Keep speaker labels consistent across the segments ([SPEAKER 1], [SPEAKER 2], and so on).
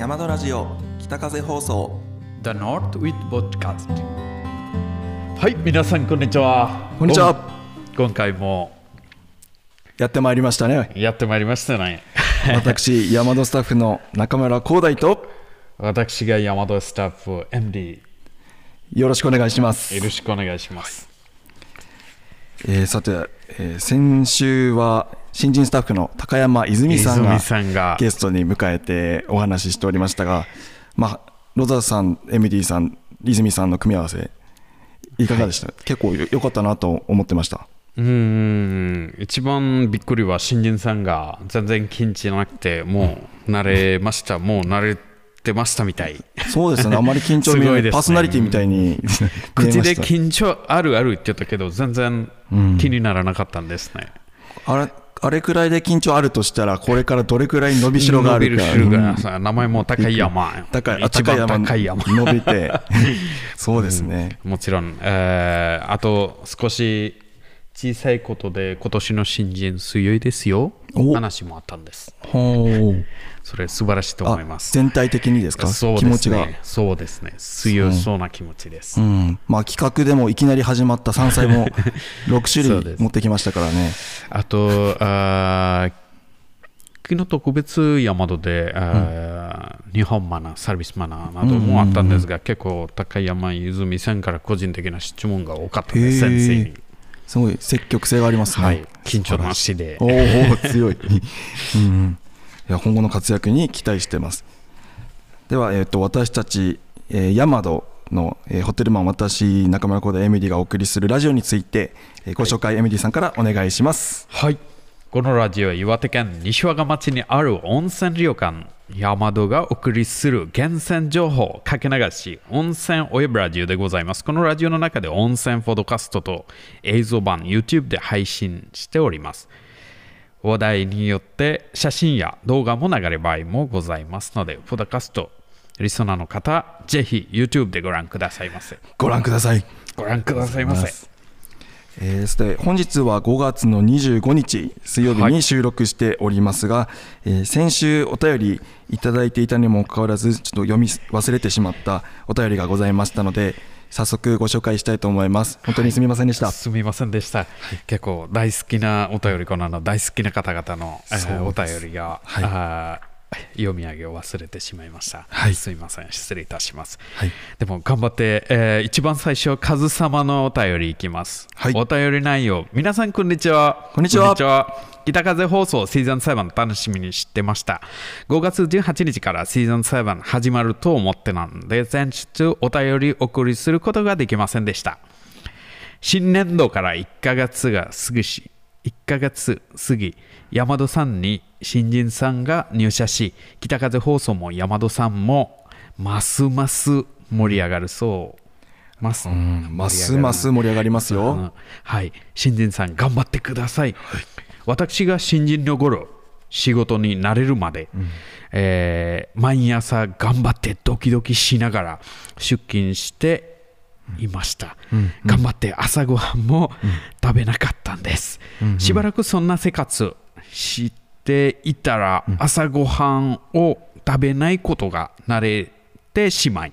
[SPEAKER 1] 山田ラジオ北風放送。
[SPEAKER 2] The North with Podcast はい皆さんこんにちは。
[SPEAKER 3] こんにちは。
[SPEAKER 2] 今今回も。
[SPEAKER 3] やってまいりましたね。
[SPEAKER 2] やってまいりましたね。
[SPEAKER 3] 私山田スタッフの中村光大と。
[SPEAKER 2] 私が山田スタッフ MD
[SPEAKER 3] よろしくお願いします。
[SPEAKER 2] よろしくお願いします、
[SPEAKER 3] えーさて、えー先週は新人スタッフの高山泉さんが
[SPEAKER 2] 泉さんが。
[SPEAKER 3] ゲストに迎えてお話ししておりましたが、まあ、ロザさん MD さん泉さんの組み合わせいかがでした、結構よ良かったなと思ってました。
[SPEAKER 2] うーん。一番びっくりは新人さんが全然緊張なくてもう慣れました。もう慣れてましたみたい。
[SPEAKER 3] そうですね。あまり緊張見えない。
[SPEAKER 2] すごいですね。
[SPEAKER 3] パーソナリティみたいに
[SPEAKER 2] 口で緊張あるあるって言ったけど全然気にならなかったんですね、
[SPEAKER 3] あれあれくらいで緊張あるとしたらこれからどれくらい伸びしろがあるか。
[SPEAKER 2] 伸びる種が
[SPEAKER 3] うん。
[SPEAKER 2] さ名前も高い山。
[SPEAKER 3] 高いあ
[SPEAKER 2] 一番高い山。
[SPEAKER 3] 伸びて。そうですね、
[SPEAKER 2] もちろん、えーあと少し小さいことで今年の新人強いですよ。
[SPEAKER 3] お。
[SPEAKER 2] 話もあったんです。
[SPEAKER 3] ほう
[SPEAKER 2] それ素晴らしいと思います。
[SPEAKER 3] 全体的にですか？
[SPEAKER 2] そう
[SPEAKER 3] 気持ちが。
[SPEAKER 2] そうですね。強そうな気持ちです、
[SPEAKER 3] うん。まあ、企画でもいきなり始まった山菜も 6種類持ってきましたからね。
[SPEAKER 2] あとあー昨日特別山戸で、あー日本マナーサービスマナーなどもあったんですが、結構高山泉さんから個人的な質問が多かったです先生に。
[SPEAKER 3] すごい積極性がありますね、
[SPEAKER 2] はい。緊張なしで。
[SPEAKER 3] おお強い、うん今後の活躍に期待してますでは、えー、と私たち、えー、ヤマドの、えーホテルマン私中村光大 MD がお送りするラジオについて、えーご紹介 MD さんからお願いします
[SPEAKER 2] はい。このラジオは岩手県西和賀町にある温泉旅館山戸がお送りする源泉情報かけ流し温泉およびラジオでございます。このラジオの中で温泉フォドカストと映像版 YouTube で配信しております。話題によって写真や動画も流れる場合もございますので、フォドカストリスナーの方、ぜひ YouTube でご覧くださいませ。
[SPEAKER 3] ご覧ください
[SPEAKER 2] ご覧くださいませ。
[SPEAKER 3] えー、そして本日は5月の25日水曜日に収録しておりますが、えー先週お便りいただいていたにもかかわらずちょっと読み忘れてしまったお便りがございましたので早速ご紹介したいと思います。本当にすみませんでした、
[SPEAKER 2] すみませんでした、結構大好きなお便りこの大好きな方々の、えーお便りが、
[SPEAKER 3] はい
[SPEAKER 2] 読み上げを忘れてしまいました、
[SPEAKER 3] はい。
[SPEAKER 2] すみません。失礼いたします、
[SPEAKER 3] はい。
[SPEAKER 2] でも頑張って、えー一番最初カズ様のお便りいきます、
[SPEAKER 3] はい。
[SPEAKER 2] お便り内容。皆さんこんにちは。
[SPEAKER 3] こんにちは。
[SPEAKER 2] 北風放送シーズン7楽しみにしてました。5月18日からシーズン7始まると思ってなんで前日お便り送りすることができませんでした。新年度から1ヶ月が過ぎし1ヶ月過ぎ山戸さんに新人さんが入社し北風放送も山戸さんもますます盛り上がるそう。ます、
[SPEAKER 3] ますます盛り上がりますよ、
[SPEAKER 2] うん。はい。新人さん頑張ってください、私が新人の頃仕事に慣れるまで、えー毎朝頑張ってドキドキしながら出勤していました、頑張って朝ごはんも食べなかったんです、しばらくそんな生活していたら、朝ごはんを食べないことが慣れてしまい、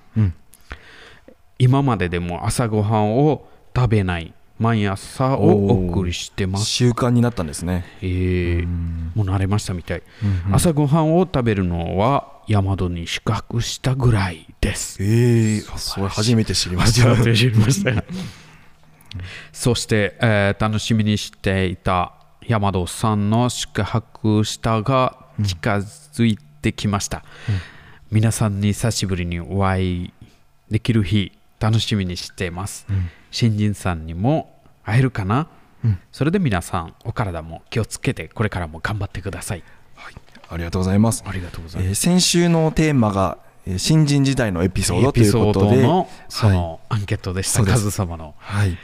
[SPEAKER 2] 今まででも朝ごはんを食べない毎朝をお送りしてます。
[SPEAKER 3] 習慣になったんですね。
[SPEAKER 2] えーもう慣れましたみたい、朝ごはんを食べるのは山戸に宿泊したぐらいです。
[SPEAKER 3] ええそれ初めて知りました。
[SPEAKER 2] 初めて知りました。そして、えー楽しみにしていた山戸さんの宿泊したが近づいてきました、皆さんに久しぶりにお会いできる日楽しみにしています、新人さんにも会えるかな、それで皆さんお体も気をつけてこれからも頑張ってください
[SPEAKER 3] ありがとうございます。
[SPEAKER 2] ありがとうございます。
[SPEAKER 3] えー先週のテーマがえー新人時代のエピソード
[SPEAKER 2] エ
[SPEAKER 3] ということで
[SPEAKER 2] のそ
[SPEAKER 3] はい。
[SPEAKER 2] のアンケートでした、
[SPEAKER 3] そうです。
[SPEAKER 2] カズ様の。
[SPEAKER 3] はい。
[SPEAKER 2] はい、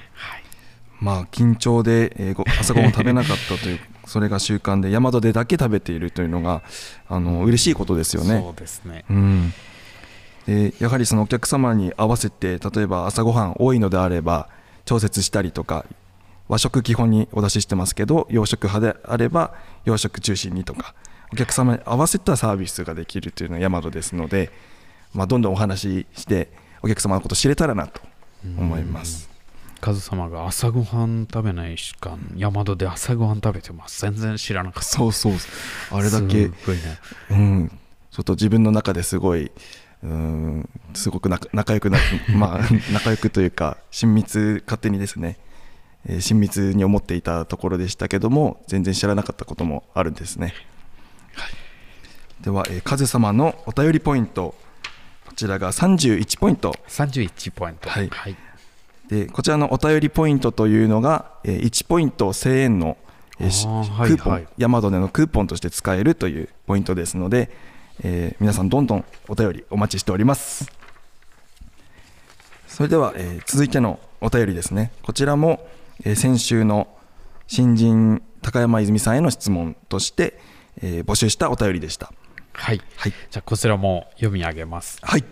[SPEAKER 3] まあ緊張で、えーご朝ごはんを食べなかったという それが習慣で大和でだけ食べているというのがあの嬉しいことですよね。
[SPEAKER 2] そうですね。
[SPEAKER 3] うん。でやはりそのお客様に合わせて例えば朝ごはん多いのであれば調節したりとか和食基本にお出ししてますけど洋食派であれば洋食中心にとかお客様に合わせたサービスができるというのがヤマトですので、まあ、どんどんお話ししてお客様のことを知れたらなと思います。
[SPEAKER 2] カズ様が朝ごはん食べないしか山戸で朝ごはん食べてます。全然知らなかった。
[SPEAKER 3] そうそうあれだけ
[SPEAKER 2] ね。
[SPEAKER 3] うん、ちょっと自分の中ですごい、うん、すごく仲仲良くな、まあ、仲良くというか、親密、勝手にですね、えー親密に思っていたところでしたけども、全然知らなかったこともあるんですね。はい、では、えー、カズ様のお便りポイント、こちらが31ポイント。
[SPEAKER 2] 31ポイント。
[SPEAKER 3] はい。
[SPEAKER 2] はい、
[SPEAKER 3] でこちらのお便りポイントというのが、えー1ポイント1000円の、えークーポン、
[SPEAKER 2] はい。
[SPEAKER 3] ヤマドでのクーポンとして使えるというポイントですので、えー皆さんどんどんお便りお待ちしております。それでは、えー続いてのお便りですね。こちらも、えー先週の新人高山泉さんへの質問として、えー募集したお便りでした。
[SPEAKER 2] はい。
[SPEAKER 3] はい。
[SPEAKER 2] じゃあこちらも読み上げます。
[SPEAKER 3] はい。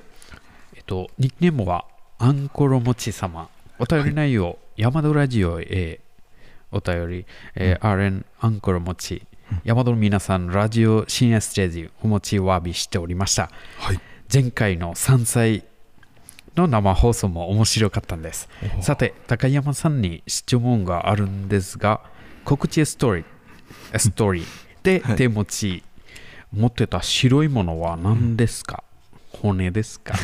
[SPEAKER 2] えっと、ニックネームはアンコロモチ様。お便り内容、ヤマドラジオへ。お便り、えー RN アンコロモチ。ヤマドの皆さん、ラジオ深夜ステージお持ちわびしておりました。
[SPEAKER 3] はい。
[SPEAKER 2] 前回の3歳の生放送も面白かったんです。さて、高山さんに質問があるんですが、告知ストーリー、ストーリーで
[SPEAKER 3] はい
[SPEAKER 2] 手持ち、持ってた白いものは何ですか、骨ですか？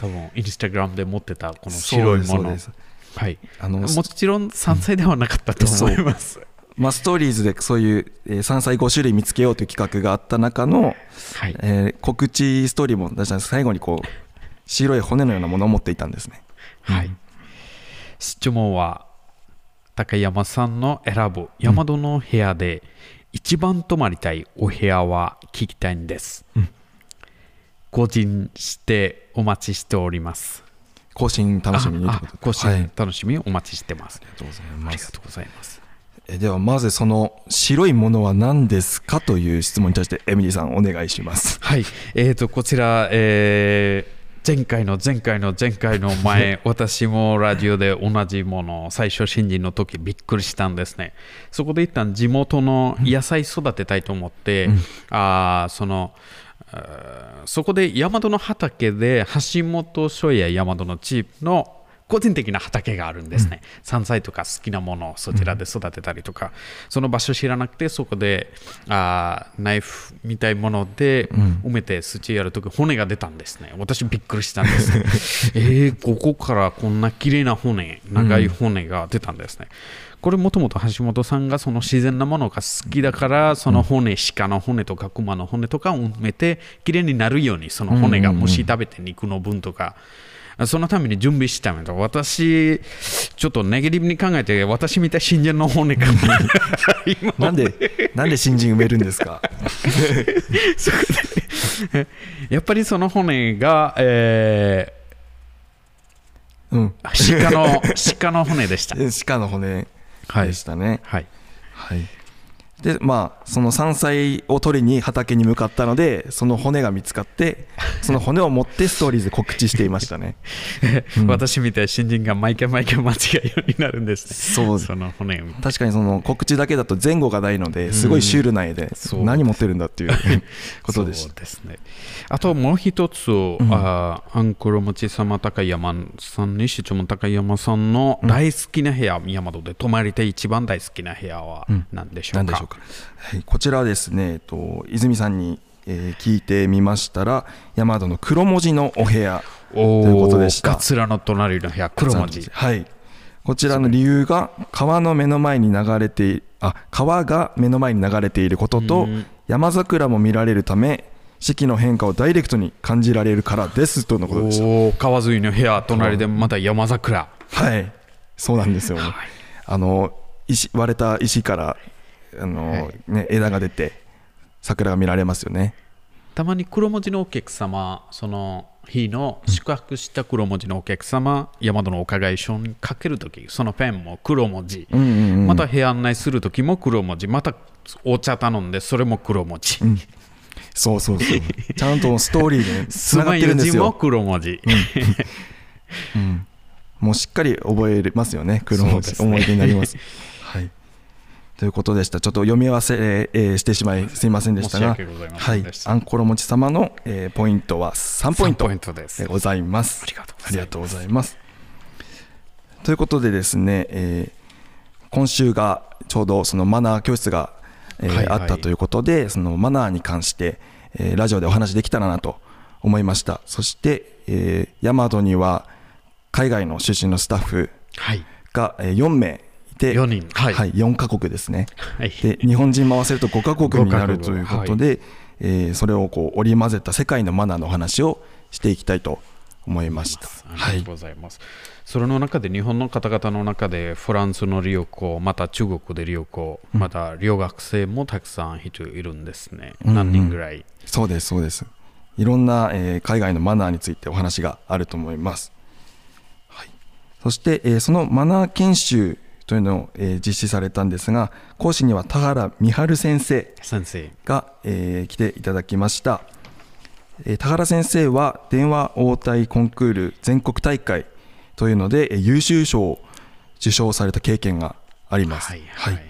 [SPEAKER 2] 多分、インスタグラムで持ってたこの白いもの。はい。
[SPEAKER 3] あの
[SPEAKER 2] もちろん3歳ではなかったと思います。
[SPEAKER 3] まあ、ストーリーズでそういう、えー山菜5種類見つけようという企画があった中の、
[SPEAKER 2] はい。
[SPEAKER 3] えー告知ストーリーも出したんです最後にこう白い骨のようなものを持っていたんですね。
[SPEAKER 2] はい。質問は、高山さんの選ぶ山戸の部屋で一番泊まりたいお部屋は聞きたいんです。個人してお待ちしております。
[SPEAKER 3] 更新楽しみに
[SPEAKER 2] 更新楽しみにお待ちしてます。
[SPEAKER 3] がとうござい
[SPEAKER 2] ありがとうございます。
[SPEAKER 3] えではまずその白いものは何ですかという質問に対してエミリーさんお願いします。
[SPEAKER 2] はい、えー、とこちら、えー前回の前回の前回の前、私もラジオで同じものを最初、新人の時びっくりしたんですね。そこで一旦地元の野菜育てたいと思って、あーそのそこで大和の畑で橋本翔也大和のチームの個人的な畑があるんですね、山菜とか好きなものをそちらで育てたりとか、その場所知らなくてそこであーナイフみたいもので埋めて土やるとき骨が出たんですね。私びっくりしたんです。えー、ここからこんな綺麗な骨長い骨が出たんですね、これもともと橋本さんがその自然なものが好きだからその骨、鹿の骨とか熊の骨とかを埋めて綺麗になるようにその骨が虫食べて肉の分とか、そのために準備したのと私ちょっとネガティブに考えて私みたい新人の骨が今
[SPEAKER 3] なんでなんで新人埋めるんですか？
[SPEAKER 2] やっぱりその骨が、え
[SPEAKER 3] うん。
[SPEAKER 2] ー鹿の鹿の骨でした。
[SPEAKER 3] 鹿の骨
[SPEAKER 2] はい
[SPEAKER 3] でしたね。
[SPEAKER 2] はい、
[SPEAKER 3] はい。でまあその山菜を取りに畑に向かったのでその骨が見つかってその骨を持ってストーリーズで告知していましたね。
[SPEAKER 2] 私みたいな新人が毎回毎回間違うようになるんですね。
[SPEAKER 3] そう
[SPEAKER 2] その骨
[SPEAKER 3] 確かにその告知だけだと前後がないのですごいシュールな絵で何持ってるんだっていうことでした。
[SPEAKER 2] そうですね。あともう一つ、あアンクロモチ様高山さんに質問高山さんの大好きな部屋、宮本で泊まりたい一番大好きな部屋は何でしょうか、
[SPEAKER 3] 何でしょうか、はい、こちらはですね、えっと、泉さんに、えー聞いてみましたら山戸の黒文字のお部屋
[SPEAKER 2] お
[SPEAKER 3] ということでした。
[SPEAKER 2] ガツラの隣の部屋、黒文字。
[SPEAKER 3] はい。こちらの理由が川の目の前に流れていあ川が目の前に流れていることと
[SPEAKER 2] うん。
[SPEAKER 3] 山桜も見られるため四季の変化をダイレクトに感じられるからですとのことでした。
[SPEAKER 2] 川沿いの部屋、隣でまた山桜。
[SPEAKER 3] はい。そうなんですよ、あの石割れた石からあの、ね、枝が出て桜が見られますよね。
[SPEAKER 2] たまに黒文字のお客様、その日の宿泊した黒文字のお客様、山戸のお伺い書に書けるとき、そのペンも黒文字、
[SPEAKER 3] うんうんうん。
[SPEAKER 2] また部屋案内するときも黒文字、またお茶頼んで、それも黒文字。
[SPEAKER 3] そうそうそう。ちゃんとストーリーでつながってるんです
[SPEAKER 2] 字も
[SPEAKER 3] よ。
[SPEAKER 2] 黒文字。
[SPEAKER 3] もうしっかり覚えますよね。黒文字、
[SPEAKER 2] ね。
[SPEAKER 3] 思い出になります。はいということでした。ちょっと読み合わせ、えーしてしまいすみませんでしたが、はい
[SPEAKER 2] んでし、た
[SPEAKER 3] あんころ餅様の、えーポイントは3ポイント
[SPEAKER 2] 3ポイントで
[SPEAKER 3] ございます。
[SPEAKER 2] ありがとうございます
[SPEAKER 3] ということでですね、えー今週がちょうどそのマナー教室が、えー
[SPEAKER 2] はいはい
[SPEAKER 3] あったということで、そのマナーに関して、えーラジオでお話できたらなと思いました。そして、えー、ヤマトには海外の出身のスタッフ
[SPEAKER 2] はい。
[SPEAKER 3] が、えー4名いて、
[SPEAKER 2] 4人
[SPEAKER 3] は、
[SPEAKER 2] はいい
[SPEAKER 3] 4カ国ですね。
[SPEAKER 2] はい。
[SPEAKER 3] で日本人回せると5カ国になる
[SPEAKER 2] 5カ国
[SPEAKER 3] ということで、えーそれをこう織り交ぜた世界のマナーの話をしていきたいと思いました。はい
[SPEAKER 2] ありがとうございます。それの中で日本の方々の中でフランスの旅行、また中国で旅行、また留学生もたくさん人いるんですね。
[SPEAKER 3] うんうん
[SPEAKER 2] 何人ぐらい？
[SPEAKER 3] そうですそうですいろんな、えー海外のマナーについてお話があると思います、はい、そして、えーそのマナー研修というのを、えー実施されたんですが講師には田原美春先生
[SPEAKER 2] 先生。
[SPEAKER 3] が、えー来ていただきました、えー田原先生は電話応対コンクール全国大会というので、えー優秀賞を受賞された経験があります、
[SPEAKER 2] はいはい。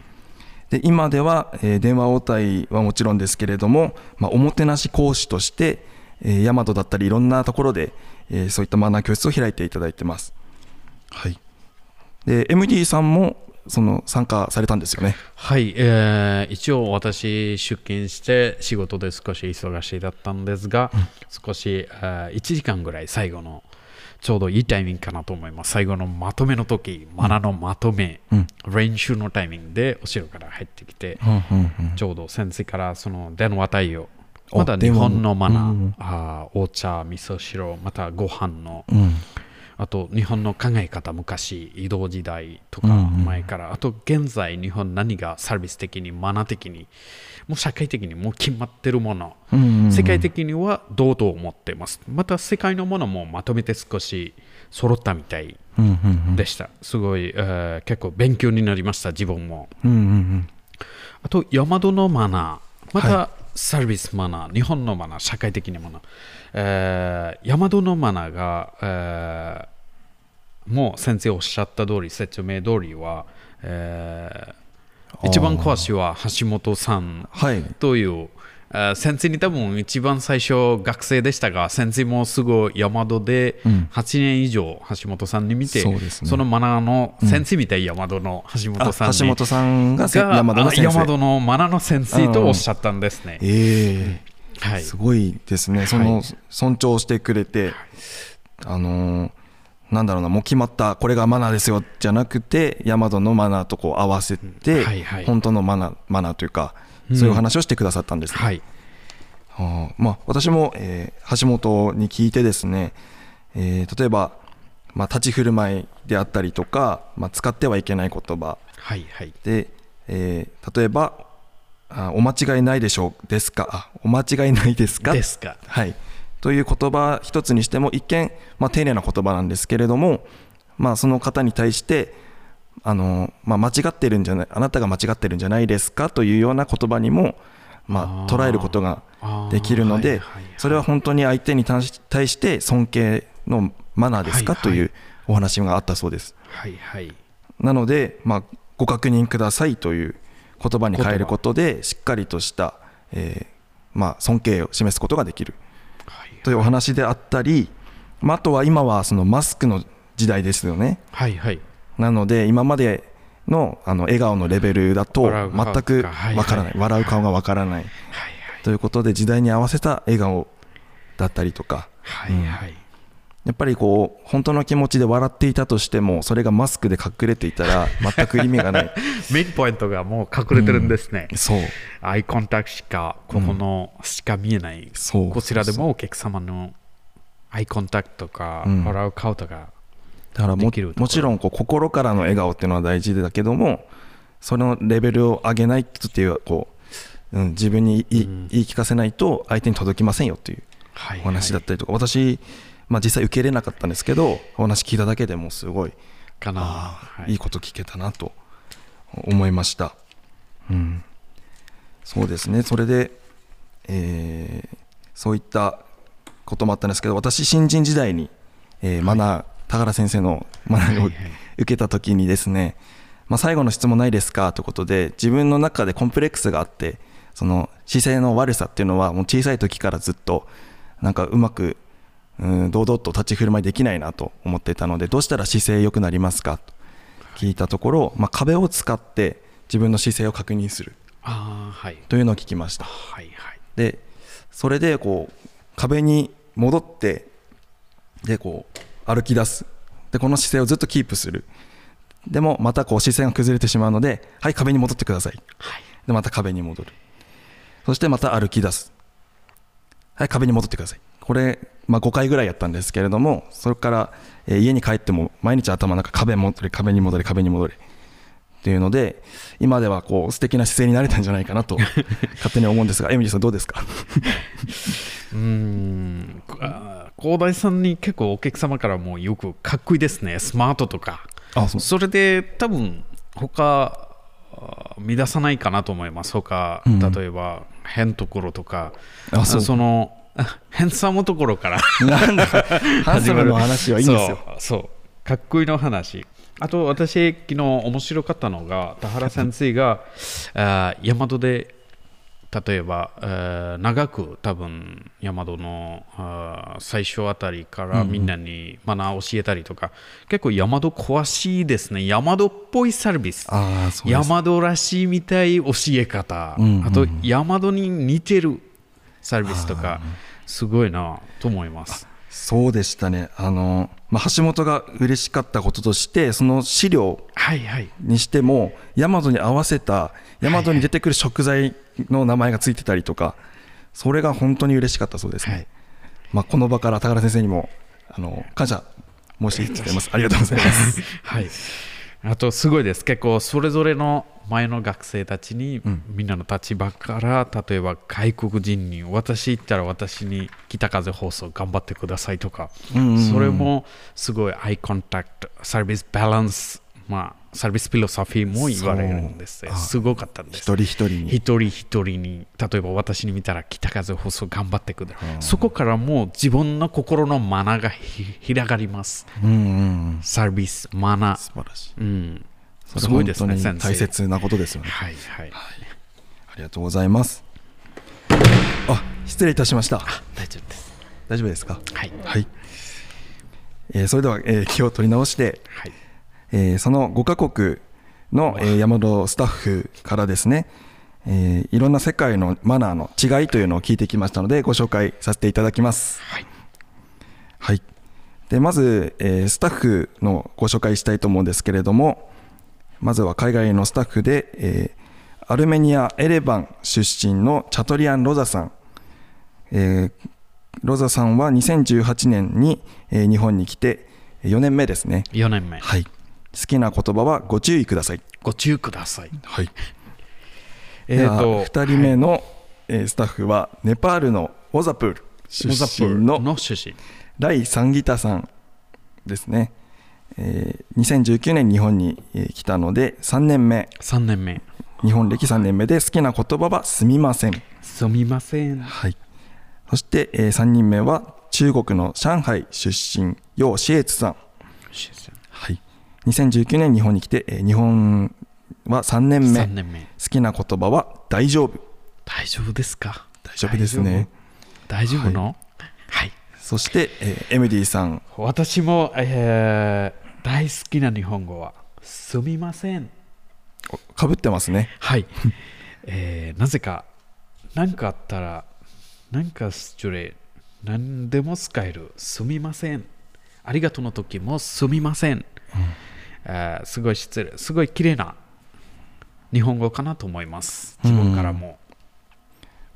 [SPEAKER 3] で今では、えー電話応対はもちろんですけれども、まあ、おもてなし講師として、えー、大和だったりいろんなところで、えーそういったマナー教室を開いていただいてます。はい、で MD さんもその参加されたんですよね。
[SPEAKER 2] はい、えー一応私出勤して仕事で少し忙しいだったんですが、少し、えー1時間ぐらい最後のちょうどいいタイミングかなと思います。最後のまとめの時マナのまとめ、
[SPEAKER 3] うん。
[SPEAKER 2] 練習のタイミングで後ろから入ってきて、ちょうど先生からその電話対応
[SPEAKER 3] あ
[SPEAKER 2] また日本のマナー、
[SPEAKER 3] うん。
[SPEAKER 2] あーお茶味噌汁またご飯の
[SPEAKER 3] うん
[SPEAKER 2] あと日本の考え方昔移動時代とか
[SPEAKER 3] うんうん。
[SPEAKER 2] 前から、あと現在日本何がサービス的にマナー的にもう社会的にもう決まってるもの、
[SPEAKER 3] うんうんうん。
[SPEAKER 2] 世界的にはどうと思っています。また世界のものもまとめて少し揃ったみたい
[SPEAKER 3] うんうんうん。
[SPEAKER 2] でした、すごい、えー結構勉強になりました自分も。
[SPEAKER 3] うんうんうん。
[SPEAKER 2] あと山戸のマナー。また、
[SPEAKER 3] は
[SPEAKER 2] サービスマナー。日本のマナー。社会的なマナー、えー、山戸のマナーが、えーもう先生おっしゃった通り説明通りは、えー一番詳しいは橋本さん
[SPEAKER 3] はい。
[SPEAKER 2] という、えー先生に多分一番最初学生でしたが先生もすぐ山戸で
[SPEAKER 3] うん。
[SPEAKER 2] 8年以上橋本さんに見て、
[SPEAKER 3] そうですね。
[SPEAKER 2] そのマナーの先生みたい山戸の橋
[SPEAKER 3] あ
[SPEAKER 2] 本さんに。
[SPEAKER 3] 橋本さんが山田の先生。
[SPEAKER 2] あ山戸のマナの先生とおっしゃったんですね。
[SPEAKER 3] ええ
[SPEAKER 2] はい、
[SPEAKER 3] すごいですね、その、
[SPEAKER 2] はい。
[SPEAKER 3] 尊重してくれて、あのーなんだろうな、もう決まった、これがマナーですよじゃなくて、ヤマトのマナーとこう合わせて、
[SPEAKER 2] はいはい
[SPEAKER 3] 本当のマナーマナーというか、そういう話をしてくださったんですね、
[SPEAKER 2] はい、
[SPEAKER 3] あーまあ、私も、えー橋本に聞いてですね、えー例えば、まあ、立ち振る舞いであったりとか、まあ、使ってはいけない言葉
[SPEAKER 2] はい、はい。
[SPEAKER 3] で、えー例えばあ「お間違いないでしょう」ですか？あ「お間違いないですか?」
[SPEAKER 2] ですか。
[SPEAKER 3] はい、という言葉一つにしても一見、まあ、丁寧な言葉なんですけれども、まあ、その方に対してあの、まあ、間違ってるんじゃないあなたが間違ってるんじゃないですかというような言葉にも、まあ、捉えることができるのでそれは本当に相手に対して尊敬のマナーですかというお話があったそうです。
[SPEAKER 2] はい、はい。
[SPEAKER 3] なので、まあ、ご確認くださいという言葉に変えることでしっかりとした、えーまあ、尊敬を示すことができる。
[SPEAKER 2] はい
[SPEAKER 3] というお話であったり、まあ、あとは今はそのマスクの時代ですよね
[SPEAKER 2] はい、はい。
[SPEAKER 3] なので今までのあの笑顔のレベルだと全くわからない
[SPEAKER 2] はい
[SPEAKER 3] 笑う顔がわからない
[SPEAKER 2] はい、
[SPEAKER 3] ということで時代に合わせた笑顔だったりとか
[SPEAKER 2] はい。
[SPEAKER 3] うん
[SPEAKER 2] はい。
[SPEAKER 3] やっぱりこう本当の気持ちで笑っていたとしてもそれがマスクで隠れていたら 全く意味がない。
[SPEAKER 2] メインポイントがもう隠れてるんですね。
[SPEAKER 3] そう。
[SPEAKER 2] アイコンタクトしか、ここのしか見えない。
[SPEAKER 3] そう。
[SPEAKER 2] こちらでもお客様のアイコンタクトとか、
[SPEAKER 3] うん。
[SPEAKER 2] 笑う顔とか、
[SPEAKER 3] だからもちろんこう心からの笑顔っていうのは大事だけどもそのレベルを上げないっていうこう、うん、自分に言い,、
[SPEAKER 2] うん。
[SPEAKER 3] 言い聞かせないと相手に届きませんよっていう
[SPEAKER 2] はい。
[SPEAKER 3] お話だったりとか、私、まあ、実際受け入れなかったんですけどお話聞いただけでもすごい
[SPEAKER 2] かな。はい。
[SPEAKER 3] い、いこと聞けたなと思いました、うん、そうですね。それで、えーそういったこともあったんですけど私新人時代に、えーマナー田原先生のマナーを
[SPEAKER 2] はいはい。
[SPEAKER 3] 受けた時にですねまあ、最後の質問ないですかということで自分の中でコンプレックスがあってその姿勢の悪さっていうのはもう小さい時からずっとなんかうまくうん堂々と立ち振る舞いできないなと思っていたのでどうしたら姿勢良くなりますか？と聞いたところ、まあ、壁を使って自分の姿勢を確認する。
[SPEAKER 2] ああはい。
[SPEAKER 3] というのを聞きました。
[SPEAKER 2] はいはい。
[SPEAKER 3] でそれでこう壁に戻ってでこう歩き出す。でこの姿勢をずっとキープする。でもまたこう視線が崩れてしまうのではい壁に戻ってください。
[SPEAKER 2] はい。
[SPEAKER 3] でまた壁に戻る。そしてまた歩き出す。はい壁に戻ってくださいこれ、まあ、5回ぐらいやったんですけれどもそれから、えー家に帰っても毎日頭の中壁戻れ壁に戻れ壁に戻れっていうので今ではこう素敵な姿勢になれたんじゃないかなと 勝手に思うんですがエミリーさんどうですか？
[SPEAKER 2] うーん広大さんに結構お客様からもよくかっこいいですね。スマートとか。
[SPEAKER 3] あそう。
[SPEAKER 2] それで多分他乱さないかなと思います。他、
[SPEAKER 3] うん。
[SPEAKER 2] 例えば変ところとか。
[SPEAKER 3] あそう。
[SPEAKER 2] のあ変さもところから。
[SPEAKER 3] なんだハンサムの話はいいんですよ。
[SPEAKER 2] そうかっこいいの話。あと私昨日面白かったのが田原先生があー大和で例えば、えー長く多分大和のあー最初あたりからみんなにマナー教えたりとか、結構大和詳しいですね。大和っぽいサービス。大和らしいみたい教え方、
[SPEAKER 3] うんうんうん。
[SPEAKER 2] あと大和に似てるサービスとかすごいなと思います。
[SPEAKER 3] そうでしたね。あの、まあ、橋本が嬉しかったこととしてその資料
[SPEAKER 2] はいはい。
[SPEAKER 3] にしても大和に合わせた大和に出てくる食材の名前がついてたりとかそれが本当に嬉しかったそうですね、
[SPEAKER 2] はい。
[SPEAKER 3] まあ、この場から高田先生にもあの感謝申し上げます。ありがとうございます。
[SPEAKER 2] はい、あとすごいです。結構それぞれの前の学生たちに、みんなの立場から例えば外国人に私行ったら私に北風放送頑張ってくださいとか、
[SPEAKER 3] うんうんうん。
[SPEAKER 2] それもすごいアイコンタクトサービスバランスまあサービスフィロソフィーも言われるんです。すごかったんです。
[SPEAKER 3] 一人一人に。
[SPEAKER 2] 一人一人に例えば私に見たら北風放送頑張ってください。そこからもう自分の心のマナーがひ広がります。
[SPEAKER 3] うんうんうん。
[SPEAKER 2] サービスマナー。
[SPEAKER 3] 素晴らしい。
[SPEAKER 2] うん、すごいですね、
[SPEAKER 3] 大切なことですよね。
[SPEAKER 2] はいはい。
[SPEAKER 3] ありがとうございます。あ失礼いたしました。
[SPEAKER 2] 大丈夫です。
[SPEAKER 3] 大丈夫ですか？
[SPEAKER 2] はい。
[SPEAKER 3] はい、えーそれでは、えー気を取り直して
[SPEAKER 2] はい。
[SPEAKER 3] えーその5カ国の、えー山戸スタッフからですね、えーいろんな世界のマナーの違いというのを聞いてきましたのでご紹介させていただきます。
[SPEAKER 2] はい。
[SPEAKER 3] はい、でまず、えースタッフのご紹介したいと思うんですけれどもまずは海外のスタッフで、えーアルメニア・エレバン出身のチャトリアン・ロザさん、えーロザさんは2018年に、えー日本に来て4年目ですね。
[SPEAKER 2] 4年目。
[SPEAKER 3] はい。好きな言葉はご注意ください。
[SPEAKER 2] ご注意ください。
[SPEAKER 3] はい。
[SPEAKER 2] えっ、と、
[SPEAKER 3] 2人目の、えースタッフはネパールのオザプール出身の。ライ・サンギタさんですね。えー2019年日本にえー来たので3年目
[SPEAKER 2] 3年目。
[SPEAKER 3] 日本歴3年目で好きな言葉はすみません、
[SPEAKER 2] すみません。
[SPEAKER 3] はい、そして、え3人目は中国の上海出身楊シエツさん、はい、2019年日本に来て、えー日本は3年目
[SPEAKER 2] 3年目。
[SPEAKER 3] 好きな言葉は大丈夫
[SPEAKER 2] 大丈夫ですか？
[SPEAKER 3] 大丈夫ですね
[SPEAKER 2] 大丈夫？の？はい。
[SPEAKER 3] そして、えーエムディさん
[SPEAKER 2] 私も、えー大好きな日本語は、すみません。
[SPEAKER 3] かぶってますね
[SPEAKER 2] はい。えーなぜか、何かあったら、何か失礼、何でも使える。すみません。ありがとうの時もすみません。えーすごい失礼、すごい綺麗な日本語かなと思います。自分からも。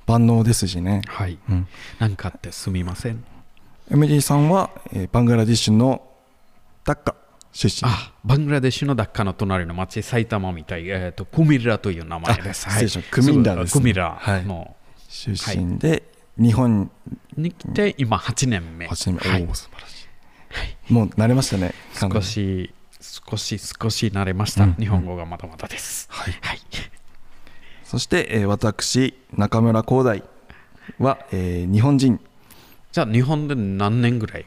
[SPEAKER 3] 万能ですしね、
[SPEAKER 2] はい。
[SPEAKER 3] うん、
[SPEAKER 2] 何かあってすみません。
[SPEAKER 3] エムディさんは、えーバングラディッシュのダッカ出身。
[SPEAKER 2] あ、バングラデシュのダッカの隣の町、埼玉みたい、えー、とクミラという名前です。
[SPEAKER 3] あ失礼しました。クミラですね。
[SPEAKER 2] クミラ。の、
[SPEAKER 3] 出身で、日本
[SPEAKER 2] に。来て、今8年目。
[SPEAKER 3] 8年目、
[SPEAKER 2] はい。
[SPEAKER 3] おお素晴らしい、もう慣れましたね。
[SPEAKER 2] 少し、少し、少し慣れました。
[SPEAKER 3] うん。
[SPEAKER 2] 日本語がまだまだです。
[SPEAKER 3] はい。
[SPEAKER 2] はい。
[SPEAKER 3] そして、えー私中村光大は、えー日本人。
[SPEAKER 2] じゃあ、日本で何年ぐらい？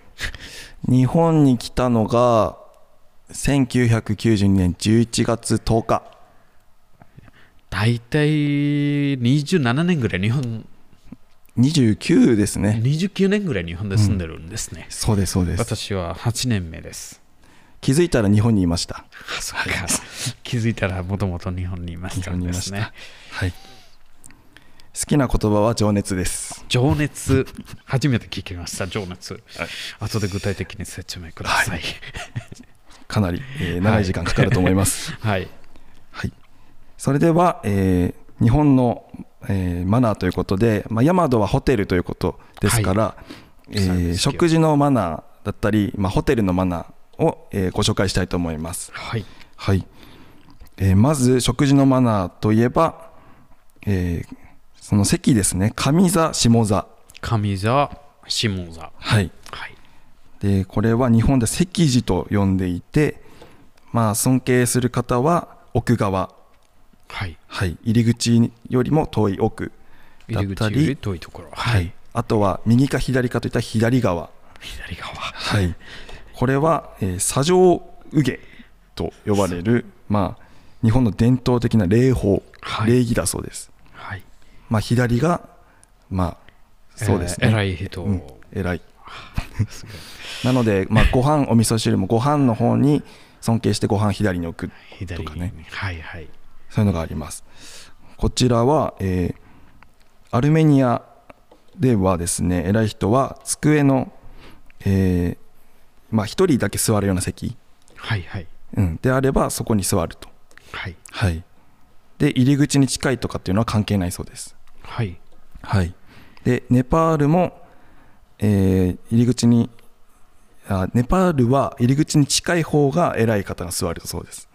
[SPEAKER 3] 日本に来たのが1992年11月10日。
[SPEAKER 2] 大体27年ぐらい日本。
[SPEAKER 3] 29ですね。
[SPEAKER 2] 29年ぐらい日本で住んでるんですね、
[SPEAKER 3] そうですそうです。
[SPEAKER 2] 私は8年目です
[SPEAKER 3] 気づいたら日本にいました。
[SPEAKER 2] あそうか。気づいたらもともと日本にいました。ね
[SPEAKER 3] ました。はい。好きな言葉は情熱です。
[SPEAKER 2] 情熱。初めて聞きました。情熱、後で具体的に説明ください。
[SPEAKER 3] かなり、えー長い時間かかると思います。
[SPEAKER 2] はい。
[SPEAKER 3] はい、それでは、えー日本の、えーマナーということで、まあ、ヤマドはホテルということですから、えー
[SPEAKER 2] そうですよ。
[SPEAKER 3] 食事のマナーだったり、まあ、ホテルのマナーを、えーご紹介したいと思います。
[SPEAKER 2] はい。
[SPEAKER 3] はい。えーまず食事のマナーといえば、えーその席ですね。上座下座。
[SPEAKER 2] 上座下座。
[SPEAKER 3] はい。
[SPEAKER 2] はい。
[SPEAKER 3] でこれは日本で席次と呼んでいて、まあ、尊敬する方は奥側。
[SPEAKER 2] はい。
[SPEAKER 3] はい、入り口よりも遠い奥だった
[SPEAKER 2] り。
[SPEAKER 3] り、
[SPEAKER 2] 遠いところ。
[SPEAKER 3] はい、あとは右か左かといった左側、
[SPEAKER 2] 左側。
[SPEAKER 3] はい、これは、えー、左上右下と呼ばれる、まあ、日本の伝統的な礼法、
[SPEAKER 2] はい。
[SPEAKER 3] 礼儀だそうです。
[SPEAKER 2] はい。
[SPEAKER 3] まあ、左が、まあ、そうですね、
[SPEAKER 2] えー偉い人、
[SPEAKER 3] うん、偉 い。なので、まあ、ご飯お味噌汁もご飯の方に尊敬してご飯左に置くとかね。
[SPEAKER 2] はいはい。
[SPEAKER 3] そういうのがあります。こちらは、えーアルメニアではですね、偉い人は机の、えーまあ、一人だけ座るような席、
[SPEAKER 2] はいはい
[SPEAKER 3] うん、であればそこに座ると。
[SPEAKER 2] はい
[SPEAKER 3] はい。で、入り口に近いとかっていうのは関係ないそうです。
[SPEAKER 2] はい
[SPEAKER 3] はい。で、ネパールも、えー入り口にあ、ネパールは入り口に近い方が偉い方が座るそうです。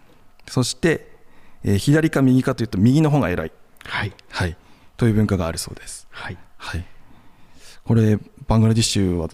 [SPEAKER 3] そして、えー左か右かというと右の方が偉い。
[SPEAKER 2] はい
[SPEAKER 3] はい、という文化があるそうです。
[SPEAKER 2] はい
[SPEAKER 3] はい、これ、バングラディッシュは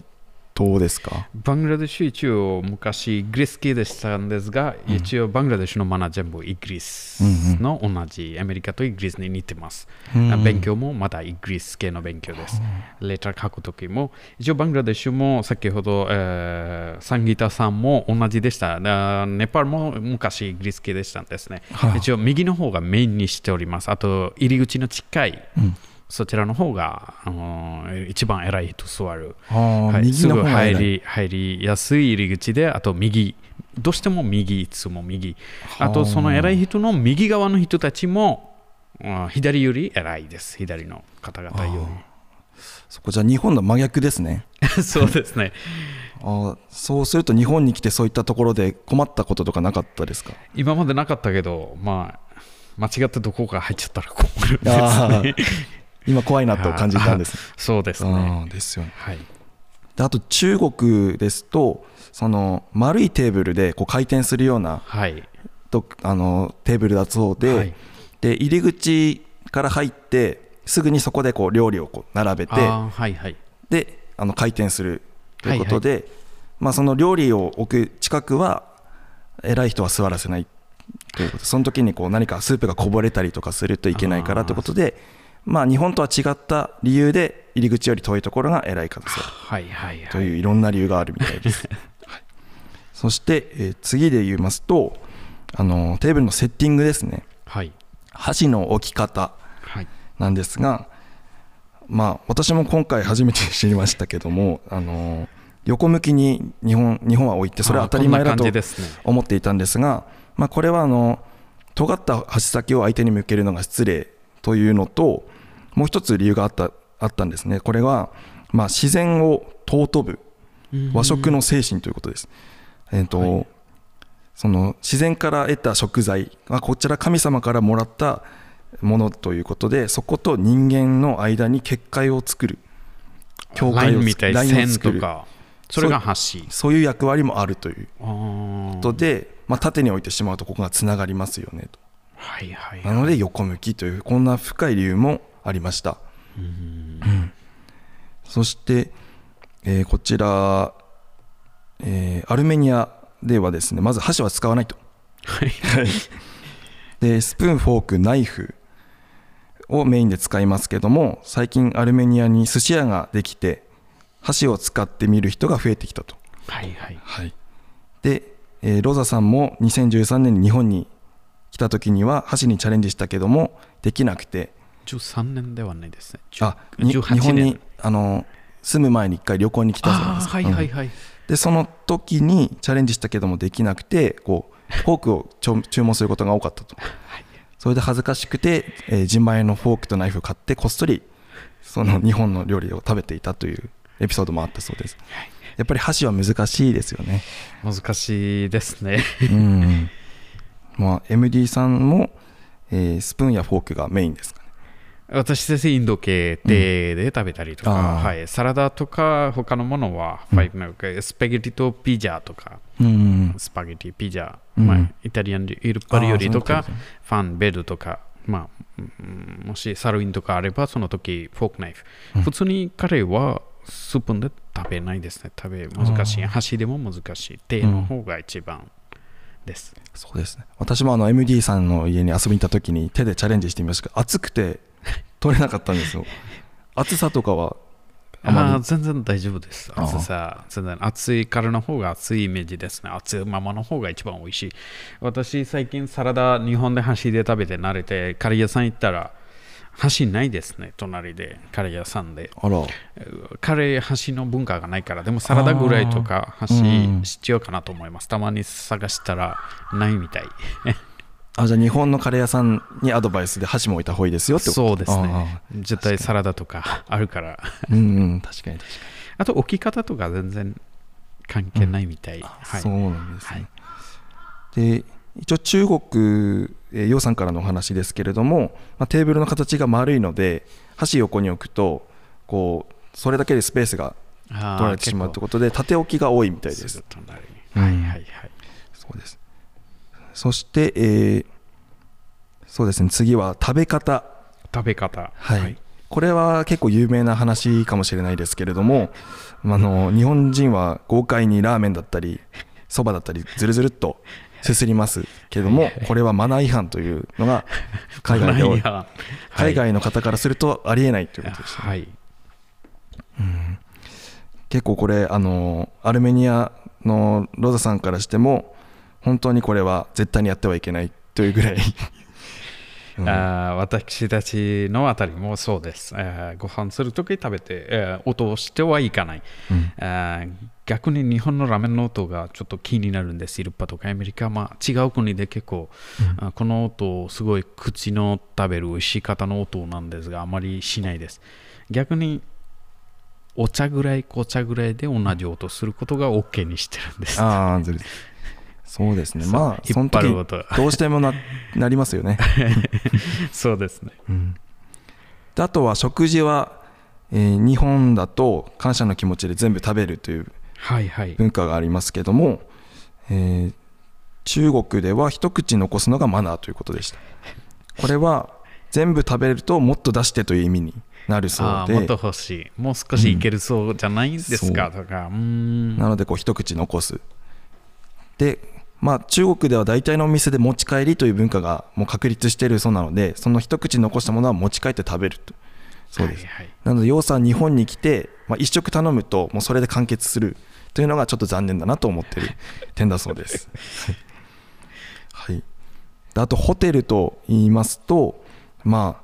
[SPEAKER 3] どうですか？
[SPEAKER 2] バングラデシュ一応昔イギリス系でしたんですが、一応バングラデシュのマナー全部イギリスの同じ、アメリカとイギリスに似てます、
[SPEAKER 3] うん。
[SPEAKER 2] 勉強もまだイギリス系の勉強です、レター書くときも。一応バングラデシュも先ほど、えーサンギターさんも同じでした。あネパールも昔イギリス系でしたんですね、
[SPEAKER 3] はい。
[SPEAKER 2] 一応右の方がメインにしております。あと入り口の近い、
[SPEAKER 3] うん
[SPEAKER 2] そちらの方が、あのー一番偉い人座るはい、すぐ入り入りやすい入り口で、あと右、どうしても右、いつも右。あとその偉い人の右側の人たちも、うん左より偉いです、左の方々よ
[SPEAKER 3] そこじゃあ日本の真逆ですね。
[SPEAKER 2] り。そうですね。
[SPEAKER 3] あーそうすると日本に来てそういったところで困ったこととかなかったですか？
[SPEAKER 2] 今までなかったけど、まあ、間違ってどこか入っちゃったら困るんですね。
[SPEAKER 3] 今怖いなと感じたんです。
[SPEAKER 2] そうですね。
[SPEAKER 3] ですよね。
[SPEAKER 2] はい。
[SPEAKER 3] であと中国ですとその丸いテーブルでこう回転するような
[SPEAKER 2] はい。
[SPEAKER 3] とあのテーブルだそうで,、
[SPEAKER 2] はい
[SPEAKER 3] で入り口から入ってすぐにそこでこう料理をこう並べて
[SPEAKER 2] はいはい。
[SPEAKER 3] であの回転するということで、まあ、その料理を置く近くは偉い人は座らせないということその時にこう何かスープがこぼれたりとかするといけないからということでまあ、日本とは違った理由で入り口より遠いところが偉い方座る
[SPEAKER 2] はいはいはい。
[SPEAKER 3] といういろんな理由があるみたいです。はいそして、えー次で言いますとあのテーブルのセッティングですね
[SPEAKER 2] はい。
[SPEAKER 3] 箸の置き方
[SPEAKER 2] はい。
[SPEAKER 3] なんですが、まあ、私も今回初めて知りましたけどもあの横向きに日本日本は置いてそれは当たり前だと
[SPEAKER 2] こんな感じですね
[SPEAKER 3] 思っていたんですが、まあ、これはあの尖った箸先を相手に向けるのが失礼というのともう一つ理由があったあったんですね。これは、まあ、自然を尊ぶ和食の精神ということです。えーと
[SPEAKER 2] はい。
[SPEAKER 3] その自然から得た食材、まあ、こちら神様からもらったものということでそこと人間の間に結界を作る境界を
[SPEAKER 2] ンみたい線とか、それが橋。
[SPEAKER 3] そういう役割もあるということで、まあ、縦に置いてしまうとここがつながりますよねと。
[SPEAKER 2] はいはい。
[SPEAKER 3] なので横向きというこんな深い理由もありました。うんそして、えーこちら、えーアルメニアではですねまず箸は使わないと。
[SPEAKER 2] はい。
[SPEAKER 3] でスプーンフォークナイフをメインで使いますけども最近アルメニアに寿司屋ができて箸を使ってみる人が増えてきたと、
[SPEAKER 2] はいはい。
[SPEAKER 3] はい、で、えーロザさんも2013年に日本に来た時には箸にチャレンジしたけどもできなくて
[SPEAKER 2] 13年ではないですね。
[SPEAKER 3] あに日
[SPEAKER 2] 18
[SPEAKER 3] 本に
[SPEAKER 2] 年。
[SPEAKER 3] あの住む前に一回旅行に来たじゃない
[SPEAKER 2] ああ、
[SPEAKER 3] ですか。
[SPEAKER 2] はいはい
[SPEAKER 3] うん
[SPEAKER 2] はい。
[SPEAKER 3] でその時にチャレンジしたけどもできなくてこうフォークを注文することが多かったとそれで恥ずかしくて、えー自前のフォークとナイフを買ってこっそりその日本の料理を食べていたというエピソードもあったそうですやっぱり箸は難しいですよね
[SPEAKER 2] 難しいですね。
[SPEAKER 3] うんまあ MD さんも、えースプーンやフォークがメインですかね
[SPEAKER 2] 私先生インド系手で食べたりとか、はい、サラダとか他のものは、ファイなんかスパゲティとピザとか
[SPEAKER 3] うん
[SPEAKER 2] スパゲティピザ、
[SPEAKER 3] うん。
[SPEAKER 2] まあ、イタリアンイルパリよりとかファンベルとか、まあうんもしサルウィンとかあればその時フォークナイフ、普通にカレーはスプーンで食べないですね。食べ難しい。箸でも難しい。手の方が一番です、
[SPEAKER 3] そうですね。私もあの MD さんの家に遊びに行った時に手でチャレンジしてみましたけど熱くて取れなかったんですよ 熱さとかは？あまり
[SPEAKER 2] あー全然大丈夫です。
[SPEAKER 3] あー
[SPEAKER 2] 熱さ、全然熱いからの方が熱いイメージですね。熱いままの方が一番美味しい。私、最近サラダ、日本で箸で食べて慣れて、カレー屋さん行ったら、箸ないですね、隣で、カレー屋さんで。カレー箸の文化がないから、でもサラダぐらいとか箸
[SPEAKER 3] うん
[SPEAKER 2] 必要かなと思います。たまに探したらないみたい。
[SPEAKER 3] あじゃあ日本のカレー屋さんにアドバイスで箸も置いた方がいいですよってこと？
[SPEAKER 2] そうです
[SPEAKER 3] あ
[SPEAKER 2] ね。絶対サラダとか あるから。
[SPEAKER 3] あうんうん。確かに確か
[SPEAKER 2] あと置き方とか全然関係ないみたい。
[SPEAKER 3] に、
[SPEAKER 2] はい。
[SPEAKER 3] そうなんですね、で一応中国えー楊さんからのお話ですけれども、まあ、テーブルの形が丸いので箸横に置くとこうそれだけでスペースが取られてしまうということで縦置きが多いみたいです。
[SPEAKER 2] はいはいはい。
[SPEAKER 3] そうですそして、えーそうですね。次は食べ方。
[SPEAKER 2] 食べ方。
[SPEAKER 3] はい、これは結構有名な話かもしれないですけれどもあの日本人は豪快にラーメンだったりそばだったりずるずるっとすすりますけれどもこれはマナー違反というのが海外で多い
[SPEAKER 2] は
[SPEAKER 3] 海外の方からするとありえないということでした、
[SPEAKER 2] はい。
[SPEAKER 3] 結構これあのアルメニアのロザさんからしても本当にこれは絶対にやってはいけないというぐらい うん
[SPEAKER 2] あー私たちのあたりもそうです。えーご飯するとき食べて、えー音をしてはいかない、
[SPEAKER 3] うん
[SPEAKER 2] あー逆に日本のラーメンの音がちょっと気になるんです。イルパとかアメリカ、まあ、違う国で結構、あこの音、すごい口の食べる美味しい方の音なんですが、あまりしないです。逆にお茶ぐらい、紅茶ぐらいで同じ音することが OK にしてるんです。
[SPEAKER 3] ああずるそうですねまあその時
[SPEAKER 2] 引っ張る音
[SPEAKER 3] どうしてもな なりますよね
[SPEAKER 2] そうですね。
[SPEAKER 3] であとは食事は、えー日本だと感謝の気持ちで全部食べるという
[SPEAKER 2] はいはい。
[SPEAKER 3] 文化がありますけども、えー中国では一口残すのがマナーということでしたこれは全部食べるともっと出してという意味になるそうで
[SPEAKER 2] もっと欲しい。もう少しいけるそうじゃないですか、とか。うーん。
[SPEAKER 3] なのでこう一口残すでまあ中国では大体のお店で持ち帰りという文化がもう確立しているそうなのでその一口残したものは持ち帰って食べると。そうです、
[SPEAKER 2] はいはい
[SPEAKER 3] なので楊さん日本に来て、まあ、一食頼むともうそれで完結するというのがちょっと残念だなと思っている 点だそうです。はい。であとホテルと言いますとまあ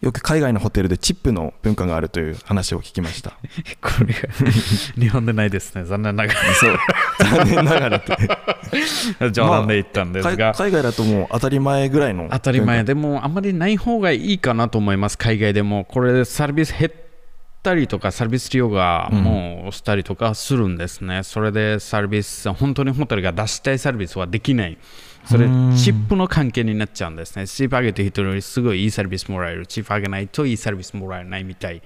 [SPEAKER 3] よく海外のホテルでチップの文化があるという話を聞きました
[SPEAKER 2] これが日本でないですね、残念なが
[SPEAKER 3] そう残念ながらって
[SPEAKER 2] ら。冗談で言ったんですが、
[SPEAKER 3] 海海外だともう当たり前ぐらいの
[SPEAKER 2] 当たり前
[SPEAKER 3] で
[SPEAKER 2] でもあんまりない方がいいかなと思います、海外でも。これでサービス減ったりとか、サービス量がもうしたりとかするんですね。それでサービス、本当にホテルが出したいサービスはできない。それ、チップの関係になっちゃうんですね。チップ上げて人よりすごいいいサービスもらえる。チップ上げないといいサービスもらえないみたい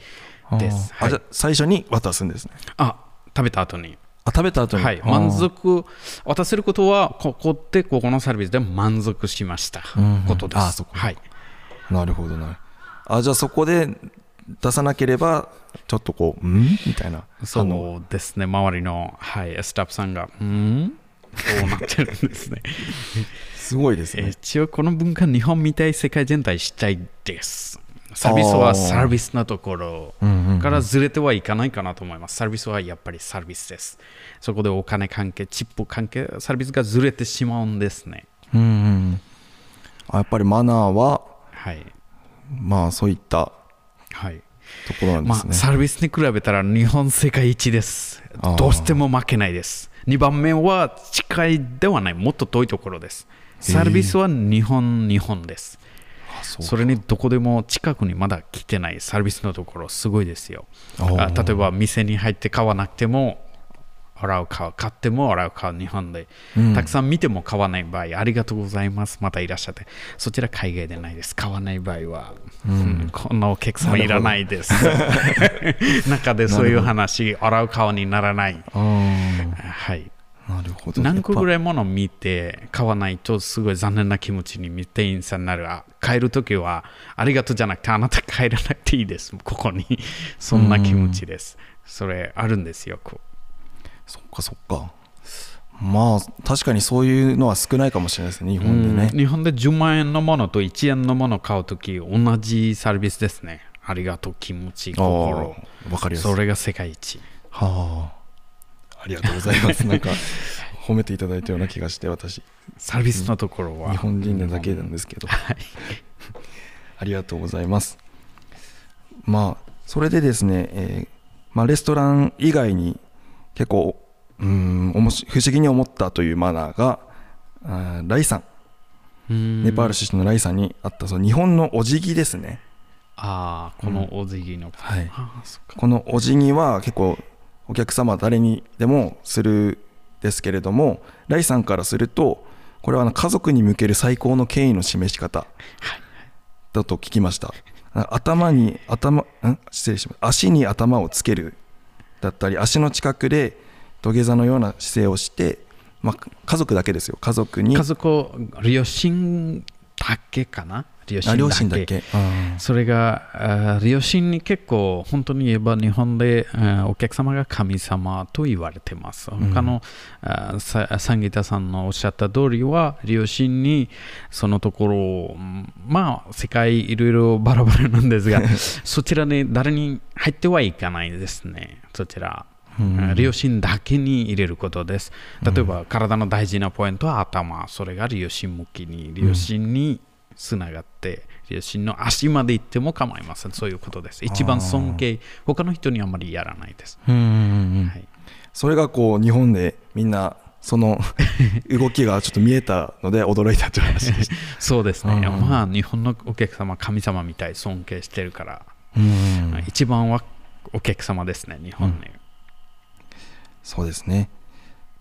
[SPEAKER 2] です。はい。
[SPEAKER 3] 最初に渡すんですね。
[SPEAKER 2] あ、食べた後に。
[SPEAKER 3] あ食べた後に。
[SPEAKER 2] はい、満足、渡せることは、ここでここのサービスで満足しました。
[SPEAKER 3] ん
[SPEAKER 2] ことです。
[SPEAKER 3] あそこ
[SPEAKER 2] はい、
[SPEAKER 3] なるほどなあじゃあそこで出さなければちょっとこううん？みたいな。
[SPEAKER 2] そうですね、周りの、はい、スタッフさんが、うん？そうなってるんですね。
[SPEAKER 3] すごいですね
[SPEAKER 2] 一応、この文化、日本みたい世界全体したいです。サービスはサービスなところからずれてはいかないかなと思います。サービスはやっぱりサービスです。そこでお金関係、チップ関係、サービスがずれてしまうんですね。
[SPEAKER 3] うんうんあやっぱりマナーは
[SPEAKER 2] はい。
[SPEAKER 3] まあそういった
[SPEAKER 2] はい。
[SPEAKER 3] ところなんでね、
[SPEAKER 2] ますあ、サービスに比べたら日本世界一です。どうしても負けないです。2番目は近いではない、もっと遠いところです。サービスは日本、日本です。
[SPEAKER 3] あそう
[SPEAKER 2] それにどこでも近くにまだ来てないサービスのところ、すごいですよ。例えば店に入って買わなくても、洗う買う、買っても洗う買う、日本で、
[SPEAKER 3] うん。
[SPEAKER 2] たくさん見ても買わない場合、ありがとうございます、またいらっしゃって、そちら海外でないです、買わない場合は、うん。こんなお客様いらないです。中でそういう話、洗う顔にならない。はい。
[SPEAKER 3] なるほど。
[SPEAKER 2] 何個ぐ
[SPEAKER 3] い
[SPEAKER 2] らいもの見て買わないとすごい残念な気持ちに店員さんになる。あ帰るときはありがとうじゃなくてあなた帰らなくていいです。ここに。そんな気持ちです。それあるんですよこ
[SPEAKER 3] そっかそっか。まあ確かにそういうのは少ないかもしれないですね日
[SPEAKER 2] う
[SPEAKER 3] 本でね。
[SPEAKER 2] うん日本で10万円のものと1円のものを買うとき同じサービスですね。ありがとう気持ち心。
[SPEAKER 3] わかりやすい。
[SPEAKER 2] それが世界一。
[SPEAKER 3] はあ。ありがとうございます。なんか褒めていただいたような気がして私。
[SPEAKER 2] サービスのところは。
[SPEAKER 3] 日本人なだけなんですけど。
[SPEAKER 2] はい。
[SPEAKER 3] ありがとうございます。まあそれでですね、えーまあ、レストラン以外に結構うーんおもし不思議に思ったというマナーがあーライさん
[SPEAKER 2] うん。
[SPEAKER 3] ネパール出身のライさんにあった。その日本のお辞儀ですね。
[SPEAKER 2] ああこのお辞儀の、
[SPEAKER 3] はい。
[SPEAKER 2] あーそっか。
[SPEAKER 3] このお辞儀は結構お客様誰にでもするですけれどもライさんからするとこれはあの家族に向ける最高の敬意の示し方。だと聞きました。あ頭に頭ん？失礼します。足に頭をつける。だったり足の近くで土下座のような姿勢をして、まあ、家族だけですよ。家族に。
[SPEAKER 2] 家族両親だけかな？両親
[SPEAKER 3] あ両親だけ。あ
[SPEAKER 2] それがあ両親に結構本当に言えば日本であお客様が神様と言われてます。他の、あさサンギタさんのおっしゃった通りは両親にそのところまあ世界いろいろバラバラなんですが そちらに誰に入ってはいかないですね。そちら。あ両親だけに入れることです。例えば、体の大事なポイントは頭、それが両親向きに、両親につながって、両親の足まで行っても構いません。そういうことです。一番尊敬、他の人にあまりやらないです。はい、
[SPEAKER 3] それがこう日本でみんなその 動きがちょっと見えたので驚いたという話でした。
[SPEAKER 2] そうですね。
[SPEAKER 3] うん
[SPEAKER 2] まあ、日本のお客様、神様みたい尊敬してるから、
[SPEAKER 3] うん
[SPEAKER 2] 一番はお客様ですね、日本に。
[SPEAKER 3] そうですね。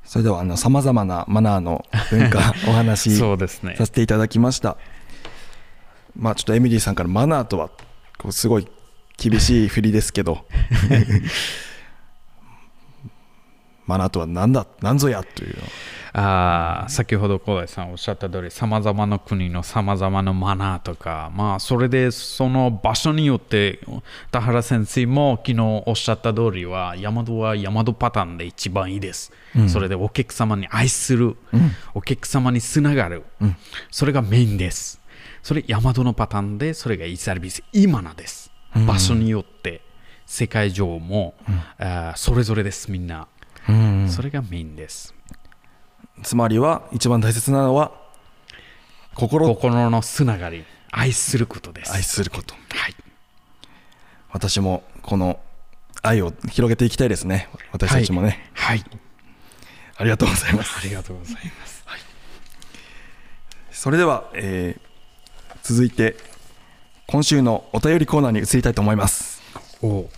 [SPEAKER 3] それではさまざまなマナーの文化 お話し
[SPEAKER 2] そうですね
[SPEAKER 3] さ。せていただきました。まあちょっとエミリーさんからマナーとはこうすごい厳しい振りですけど マナーとは何だ何ぞやというの
[SPEAKER 2] あー先ほど小田井さんおっしゃった通りさまざまな国のさまざまなマナーとか、まあ、それでその場所によって田原先生も昨日おっしゃった通りは大和は大和パターンで一番いいです、それでお客様に愛する、お客様につながる、それがメインです。それ大和のパターンでそれがいいサービスいいマナーです、場所によって世界上も、あーそれぞれですみんな、それがメインです
[SPEAKER 3] つまりは一番大切なのは心。を
[SPEAKER 2] 心のつながり。愛することです。
[SPEAKER 3] 愛すること。
[SPEAKER 2] はい。
[SPEAKER 3] 私もこの愛を広げていきたいですね。私たちもね、
[SPEAKER 2] はい。
[SPEAKER 3] ありがとうございます。
[SPEAKER 2] ありがとうございます。
[SPEAKER 3] それでは、えー続いて今週のお便りコーナーに移りたいと思います。
[SPEAKER 2] お